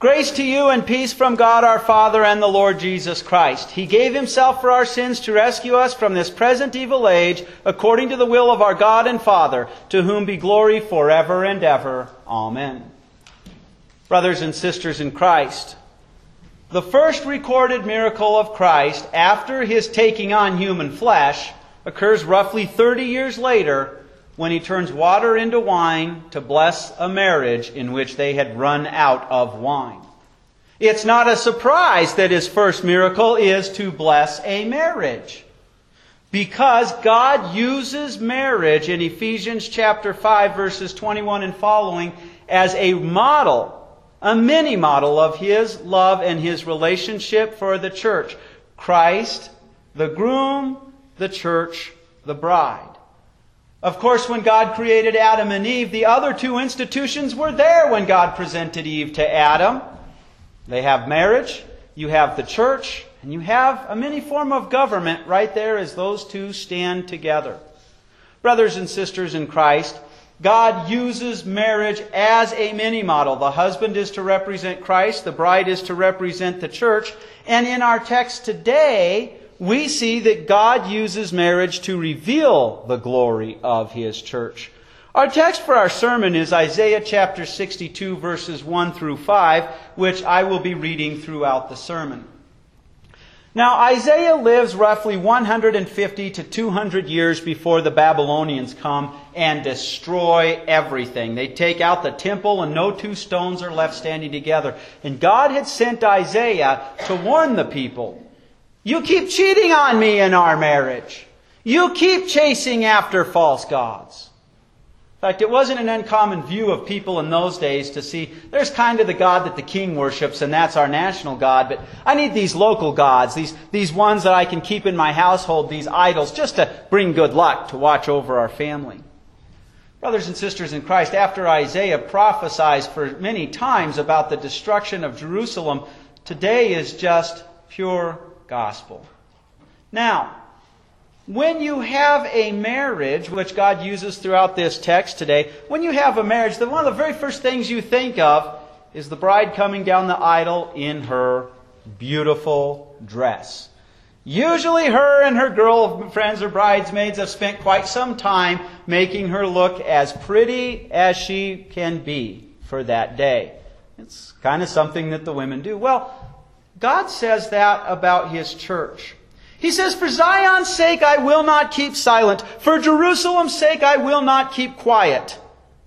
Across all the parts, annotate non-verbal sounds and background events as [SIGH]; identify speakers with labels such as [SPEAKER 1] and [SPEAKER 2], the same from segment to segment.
[SPEAKER 1] Grace to you and peace from God our Father and the Lord Jesus Christ. He gave himself for our sins to rescue us from this present evil age, according to the will of our God and Father, to whom be glory forever and ever. Amen. Brothers and sisters in Christ, the first recorded miracle of Christ after his taking on human flesh occurs roughly 30 years later when he turns water into wine to bless a marriage in which they had run out of wine. It's not a surprise that his first miracle is to bless a marriage. Because God uses marriage in Ephesians chapter 5 verses 21 and following as a model, a mini model of his love and his relationship for the church. Christ, the groom, the church, the bride. Of course, when God created Adam and Eve, the other two institutions were there when God presented Eve to Adam. They have marriage, you have the church, and you have a mini form of government right there as those two stand together. Brothers and sisters in Christ, God uses marriage as a mini model. The husband is to represent Christ, the bride is to represent the church, and in our text today, we see that God uses marriage to reveal the glory of His church. Our text for our sermon is Isaiah chapter 62 verses 1 through 5, which I will be reading throughout the sermon. Now, Isaiah lives roughly 150 to 200 years before the Babylonians come and destroy everything. They take out the temple and no two stones are left standing together. And God had sent Isaiah to warn the people you keep cheating on me in our marriage. You keep chasing after false gods. In fact, it wasn't an uncommon view of people in those days to see there's kind of the God that the king worships, and that's our national God, but I need these local gods, these, these ones that I can keep in my household, these idols, just to bring good luck to watch over our family. Brothers and sisters in Christ, after Isaiah prophesies for many times about the destruction of Jerusalem, today is just pure gospel. Now, when you have a marriage, which God uses throughout this text today, when you have a marriage, then one of the very first things you think of is the bride coming down the aisle in her beautiful dress. Usually, her and her girlfriends or bridesmaids have spent quite some time making her look as pretty as she can be for that day. It's kind of something that the women do. Well, God says that about His church. He says, For Zion's sake I will not keep silent. For Jerusalem's sake I will not keep quiet.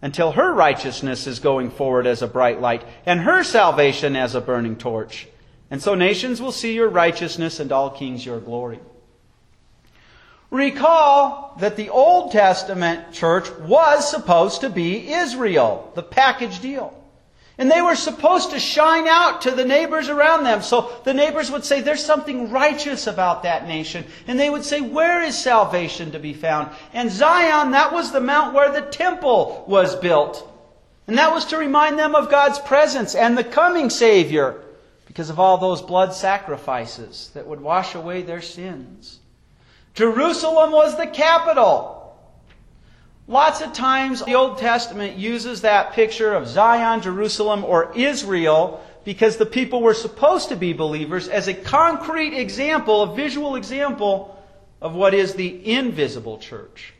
[SPEAKER 1] Until her righteousness is going forward as a bright light, and her salvation as a burning torch. And so nations will see your righteousness, and all kings your glory. Recall that the Old Testament church was supposed to be Israel, the package deal. And they were supposed to shine out to the neighbors around them. So the neighbors would say, There's something righteous about that nation. And they would say, Where is salvation to be found? And Zion, that was the mount where the temple was built. And that was to remind them of God's presence and the coming Savior because of all those blood sacrifices that would wash away their sins. Jerusalem was the capital. Lots of times the Old Testament uses that picture of Zion, Jerusalem, or Israel because the people were supposed to be believers as a concrete example, a visual example of what is the invisible church.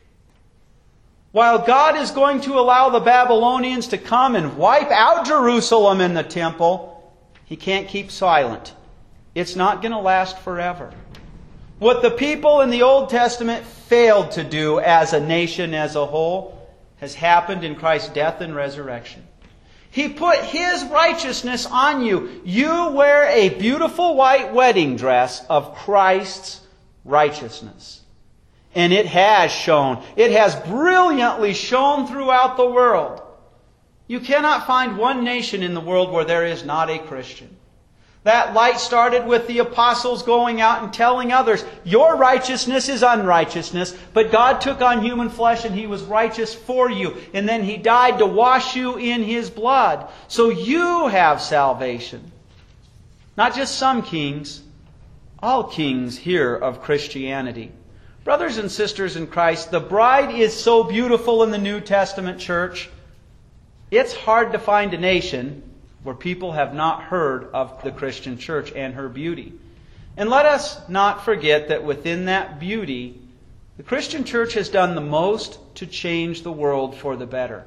[SPEAKER 1] While God is going to allow the Babylonians to come and wipe out Jerusalem and the temple, He can't keep silent. It's not going to last forever. What the people in the Old Testament failed to do as a nation as a whole has happened in Christ's death and resurrection. He put His righteousness on you. You wear a beautiful white wedding dress of Christ's righteousness. And it has shone. It has brilliantly shone throughout the world. You cannot find one nation in the world where there is not a Christian. That light started with the apostles going out and telling others, Your righteousness is unrighteousness, but God took on human flesh and He was righteous for you. And then He died to wash you in His blood. So you have salvation. Not just some kings, all kings here of Christianity. Brothers and sisters in Christ, the bride is so beautiful in the New Testament church. It's hard to find a nation where people have not heard of the Christian church and her beauty. And let us not forget that within that beauty, the Christian church has done the most to change the world for the better.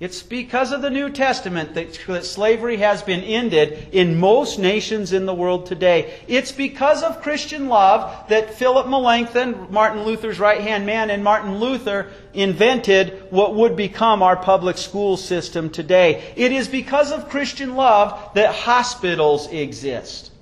[SPEAKER 1] It's because of the New Testament that, that, slavery has been ended in most nations in the world today. It's because of Christian love that Philip Melanchthon, Martin Luther's right hand man, and Martin Luther invented what would become our public school system today. It is because of Christian love that hospitals exist.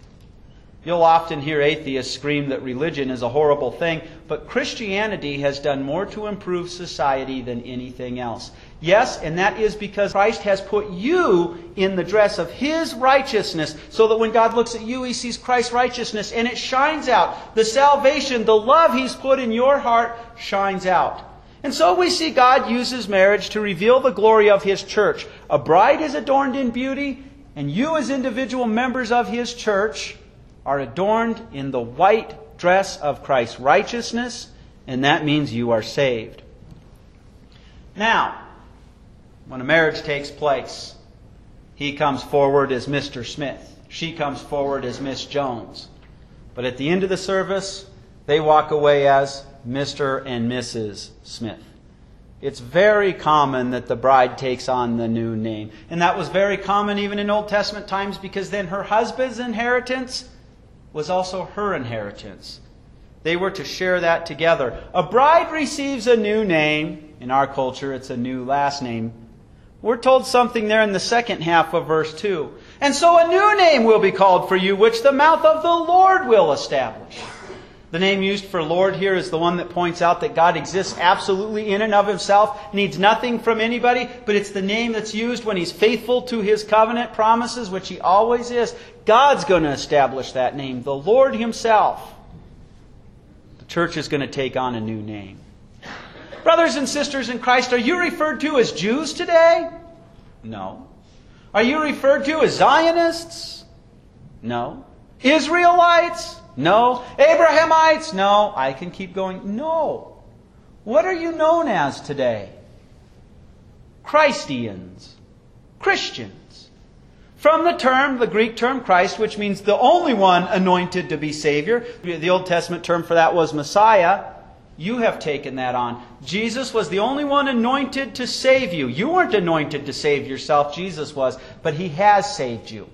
[SPEAKER 1] You'll often hear atheists scream that religion is a horrible thing, but Christianity has done more to improve society than anything else. Yes, and that is because Christ has put you in the dress of His righteousness, so that when God looks at you, He sees Christ's righteousness, and it shines out. The salvation, the love He's put in your heart shines out. And so we see God uses marriage to reveal the glory of His church. A bride is adorned in beauty, and you, as individual members of His church, are adorned in the white dress of Christ's righteousness, and that means you are saved. Now, when a marriage takes place, he comes forward as Mr. Smith. She comes forward as Miss Jones. But at the end of the service, they walk away as Mr. and Mrs. Smith. It's very common that the bride takes on the new name. And that was very common even in Old Testament times because then her husband's inheritance was also her inheritance. They were to share that together. A bride receives a new name. In our culture, it's a new last name. We're told something there in the second half of verse 2. And so a new name will be called for you, which the mouth of the Lord will establish. The name used for Lord here is the one that points out that God exists absolutely in and of himself, needs nothing from anybody, but it's the name that's used when he's faithful to his covenant promises, which he always is. God's going to establish that name, the Lord himself. The church is going to take on a new name. Brothers and sisters in Christ, are you referred to as Jews today? No. Are you referred to as Zionists? No. Israelites? No. Abrahamites? No. I can keep going. No. What are you known as today? Christians. Christians. From the term, the Greek term Christ, which means the only one anointed to be Savior. The Old Testament term for that was Messiah. You have taken that on. Jesus was the only one anointed to save you. You weren't anointed to save yourself, Jesus was, but He has saved you.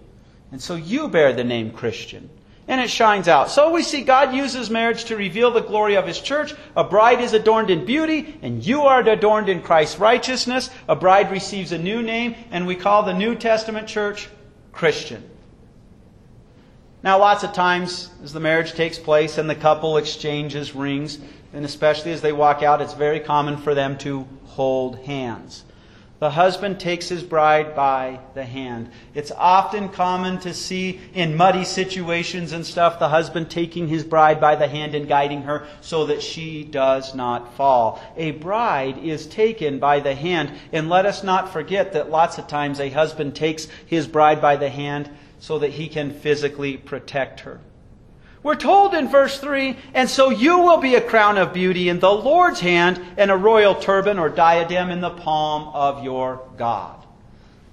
[SPEAKER 1] And so you bear the name Christian and it shines out. So we see God uses marriage to reveal the glory of His church. A bride is adorned in beauty, and you are adorned in Christ's righteousness. A bride receives a new name, and we call the New Testament church Christian. Now, lots of times as the marriage takes place and the couple exchanges rings, and especially as they walk out, it's very common for them to hold hands the husband takes his bride by the hand. It's often common to see in muddy situations and stuff the husband taking his bride by the hand and guiding her so that she does not fall. A bride is taken by the hand, and let us not forget that lots of times a husband takes his bride by the hand so that he can physically protect her. We're told in verse 3 And so you will be a crown of beauty in the Lord's hand, and a royal turban or diadem in the palm of your God.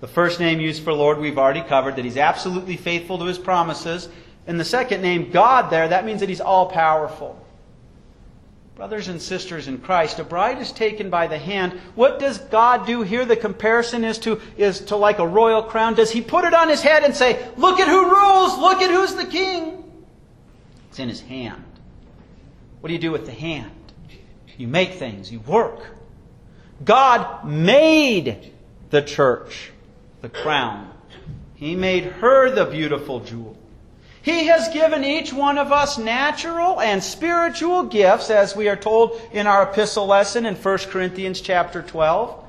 [SPEAKER 1] The first name used for Lord, we've already covered, that He's absolutely faithful to His promises. And the second name, God, there, that means that He's all powerful. Brothers and sisters in Christ, a bride is taken by the hand. What does God do here? The comparison is to, is to like a royal crown. Does He put it on His head and say, Look at who rules, look at who's the king? It's in his hand. What do you do with the hand? You make things, you work. God made the church the crown. He made her the beautiful jewel. He has given each one of us natural and spiritual gifts, as we are told in our epistle lesson in 1 Corinthians chapter 12.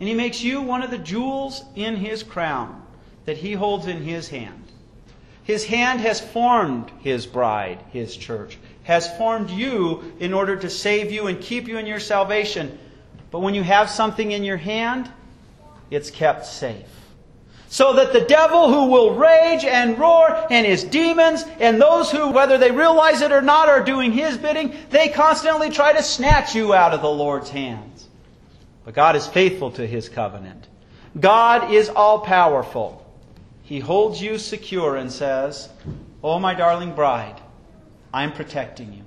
[SPEAKER 1] And He makes you one of the jewels in His crown that He holds in His hand. His hand has formed his bride, his church, has formed you in order to save you and keep you in your salvation. But when you have something in your hand, it's kept safe. So that the devil who will rage and roar and his demons and those who, whether they realize it or not, are doing his bidding, they constantly try to snatch you out of the Lord's hands. But God is faithful to his covenant. God is all powerful. He holds you secure and says, Oh, my darling bride, I'm protecting you.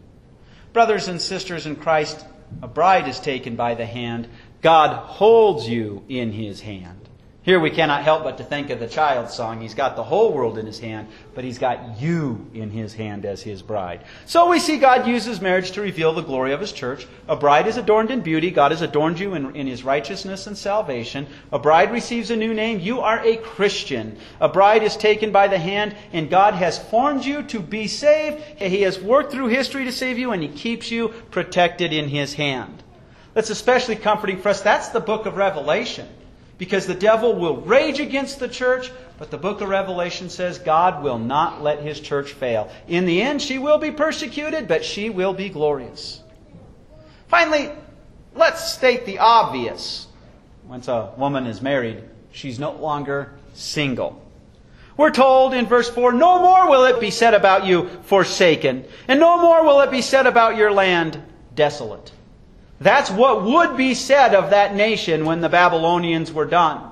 [SPEAKER 1] Brothers and sisters in Christ, a bride is taken by the hand. God holds you in his hand. Here we cannot help but to think of the child's song. He's got the whole world in his hand, but he's got you in his hand as his bride. So we see God uses marriage to reveal the glory of his church. A bride is adorned in beauty. God has adorned you in, in his righteousness and salvation. A bride receives a new name. You are a Christian. A bride is taken by the hand, and God has formed you to be saved. He has worked through history to save you, and he keeps you protected in his hand. That's especially comforting for us. That's the book of Revelation. Because the devil will rage against the church, but the book of Revelation says God will not let his church fail. In the end, she will be persecuted, but she will be glorious. Finally, let's state the obvious. Once a woman is married, she's no longer single. We're told in verse 4 No more will it be said about you forsaken, and no more will it be said about your land desolate. That's what would be said of that nation when the Babylonians were done.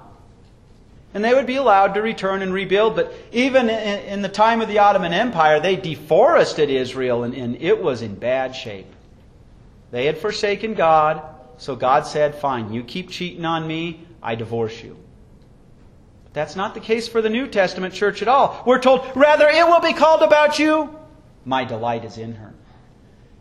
[SPEAKER 1] And they would be allowed to return and rebuild. But even in, the time of the Ottoman Empire, they deforested Israel and, it was in bad shape. They had forsaken God, so God said, Fine, you keep cheating on me, I divorce you. But that's not the case for the New Testament church at all. We're told, Rather, it will be called about you, My delight is in her.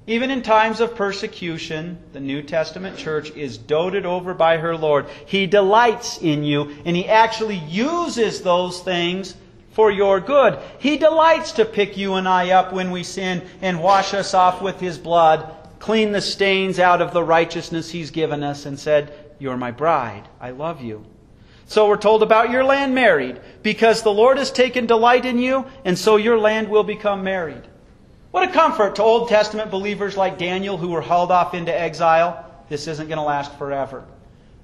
[SPEAKER 1] Even in times of persecution, the New Testament church is doted over by her Lord. He delights in you, and He actually uses those things for your good. He delights to pick you and I up when we sin and wash us off with His blood, clean the stains out of the righteousness He's given us, and said, You're my bride. I love you. So we're told about your land married, because the Lord has taken delight in you, and so your land will become married. What a comfort to Old Testament believers like Daniel who were hauled off into exile. This isn't going to last forever.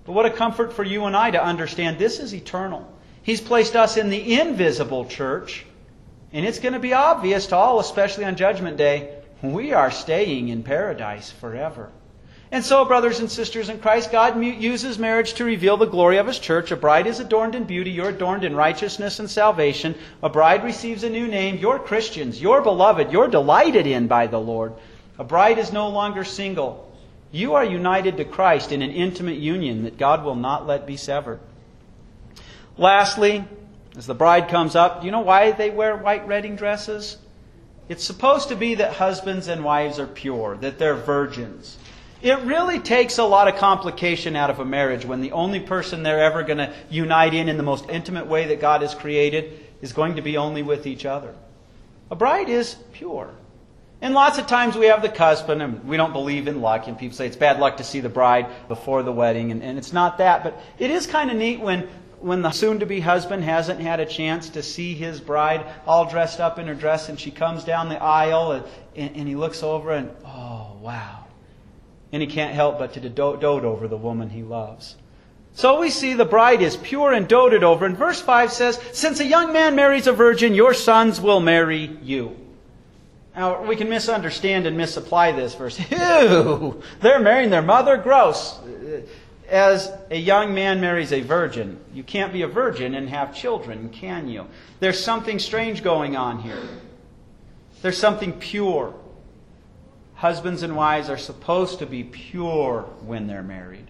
[SPEAKER 1] But what a comfort for you and I to understand this is eternal. He's placed us in the invisible church, and it's going to be obvious to all, especially on Judgment Day, we are staying in paradise forever. And so, brothers and sisters in Christ, God uses marriage to reveal the glory of His church. A bride is adorned in beauty. You're adorned in righteousness and salvation. A bride receives a new name. You're Christians. You're beloved. You're delighted in by the Lord. A bride is no longer single. You are united to Christ in an intimate union that God will not let be severed. Lastly, as the bride comes up, do you know why they wear white wedding dresses? It's supposed to be that husbands and wives are pure, that they're virgins. It really takes a lot of complication out of a marriage when the only person they're ever going to unite in in the most intimate way that God has created is going to be only with each other. A bride is pure. And lots of times we have the cusp, and we don't believe in luck, and people say it's bad luck to see the bride before the wedding, and, and it's not that. But it is kind of neat when, when the soon to be husband hasn't had a chance to see his bride all dressed up in her dress, and she comes down the aisle, and, and, and he looks over, and oh, wow and he can't help but to dote over the woman he loves. So we see the bride is pure and doted over. And verse 5 says, Since a young man marries a virgin, your sons will marry you. Now, we can misunderstand and misapply this verse. [LAUGHS] Ew! They're marrying their mother? Gross. As a young man marries a virgin, you can't be a virgin and have children, can you? There's something strange going on here. There's something pure. Husbands and wives are supposed to be pure when they're married.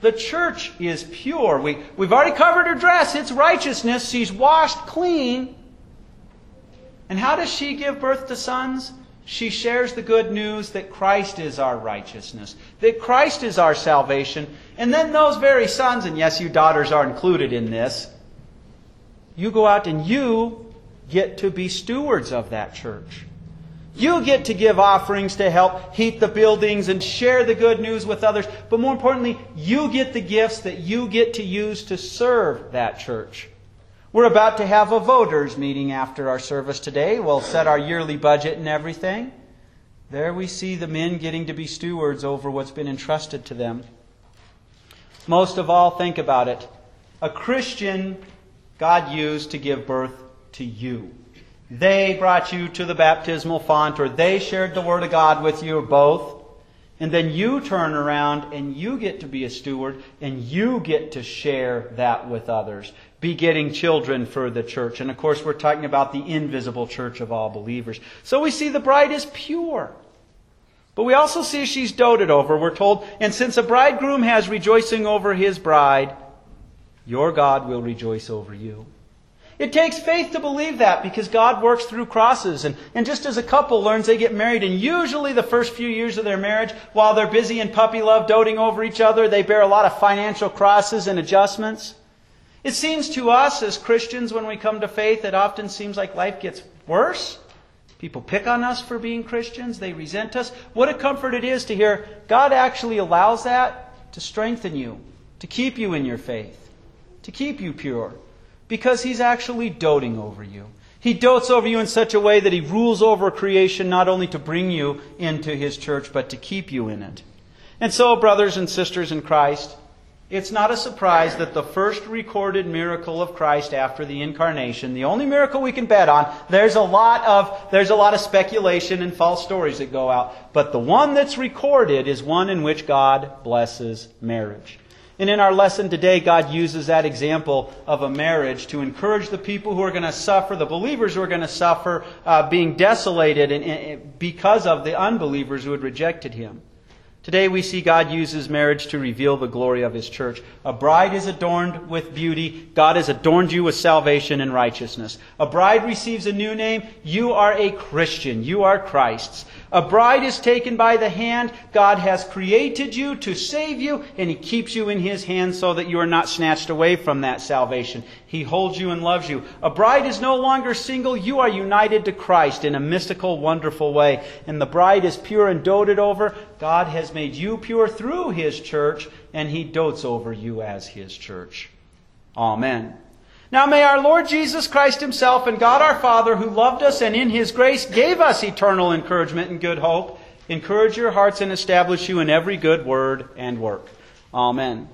[SPEAKER 1] The church is pure. We, we've already covered her dress. It's righteousness. She's washed clean. And how does she give birth to sons? She shares the good news that Christ is our righteousness, that Christ is our salvation. And then those very sons, and yes, you daughters are included in this, you go out and you get to be stewards of that church. You get to give offerings to help heat the buildings and share the good news with others. But more importantly, you get the gifts that you get to use to serve that church. We're about to have a voters meeting after our service today. We'll set our yearly budget and everything. There we see the men getting to be stewards over what's been entrusted to them. Most of all, think about it. A Christian God used to give birth to you. They brought you to the baptismal font, or they shared the Word of God with you, or both. And then you turn around and you get to be a steward and you get to share that with others. begetting children for the church. And of course, we're talking about the invisible church of all believers. So we see the bride is pure. But we also see she's doted over, we're told. And since a bridegroom has rejoicing over his bride, your God will rejoice over you. It takes faith to believe that because God works through crosses. And, and just as a couple learns, they get married, and usually the first few years of their marriage, while they're busy in puppy love, doting over each other, they bear a lot of financial crosses and adjustments. It seems to us as Christians, when we come to faith, it often seems like life gets worse. People pick on us for being Christians, they resent us. What a comfort it is to hear God actually allows that to strengthen you, to keep you in your faith, to keep you pure because he's actually doting over you. He dotes over you in such a way that he rules over creation not only to bring you into his church, but to keep you in it. And so, brothers and sisters in Christ, it's not a surprise that the first recorded miracle of Christ after the incarnation, the only miracle we can bet on, there's a lot of, there's a lot of speculation and false stories that go out. But the one that's recorded is one in which God blesses marriage. And in our lesson today, God uses that example of a marriage to encourage the people who are going to suffer, the believers who are going to suffer, uh, being desolated and, and because of the unbelievers who had rejected Him. Today we see God uses marriage to reveal the glory of His church. A bride is adorned with beauty. God has adorned you with salvation and righteousness. A bride receives a new name. You are a Christian. You are Christ's. A bride is taken by the hand. God has created you to save you, and He keeps you in His hand so that you are not snatched away from that salvation. He holds you and loves you. A bride is no longer single. You are united to Christ in a mystical, wonderful way. And the bride is pure and doted over. God has made you pure through His church, and He dotes over you as His church. Amen. Now may our Lord Jesus Christ Himself and God our Father, who loved us and in His grace gave us eternal encouragement and good hope, encourage your hearts and establish you in every good word and work. Amen.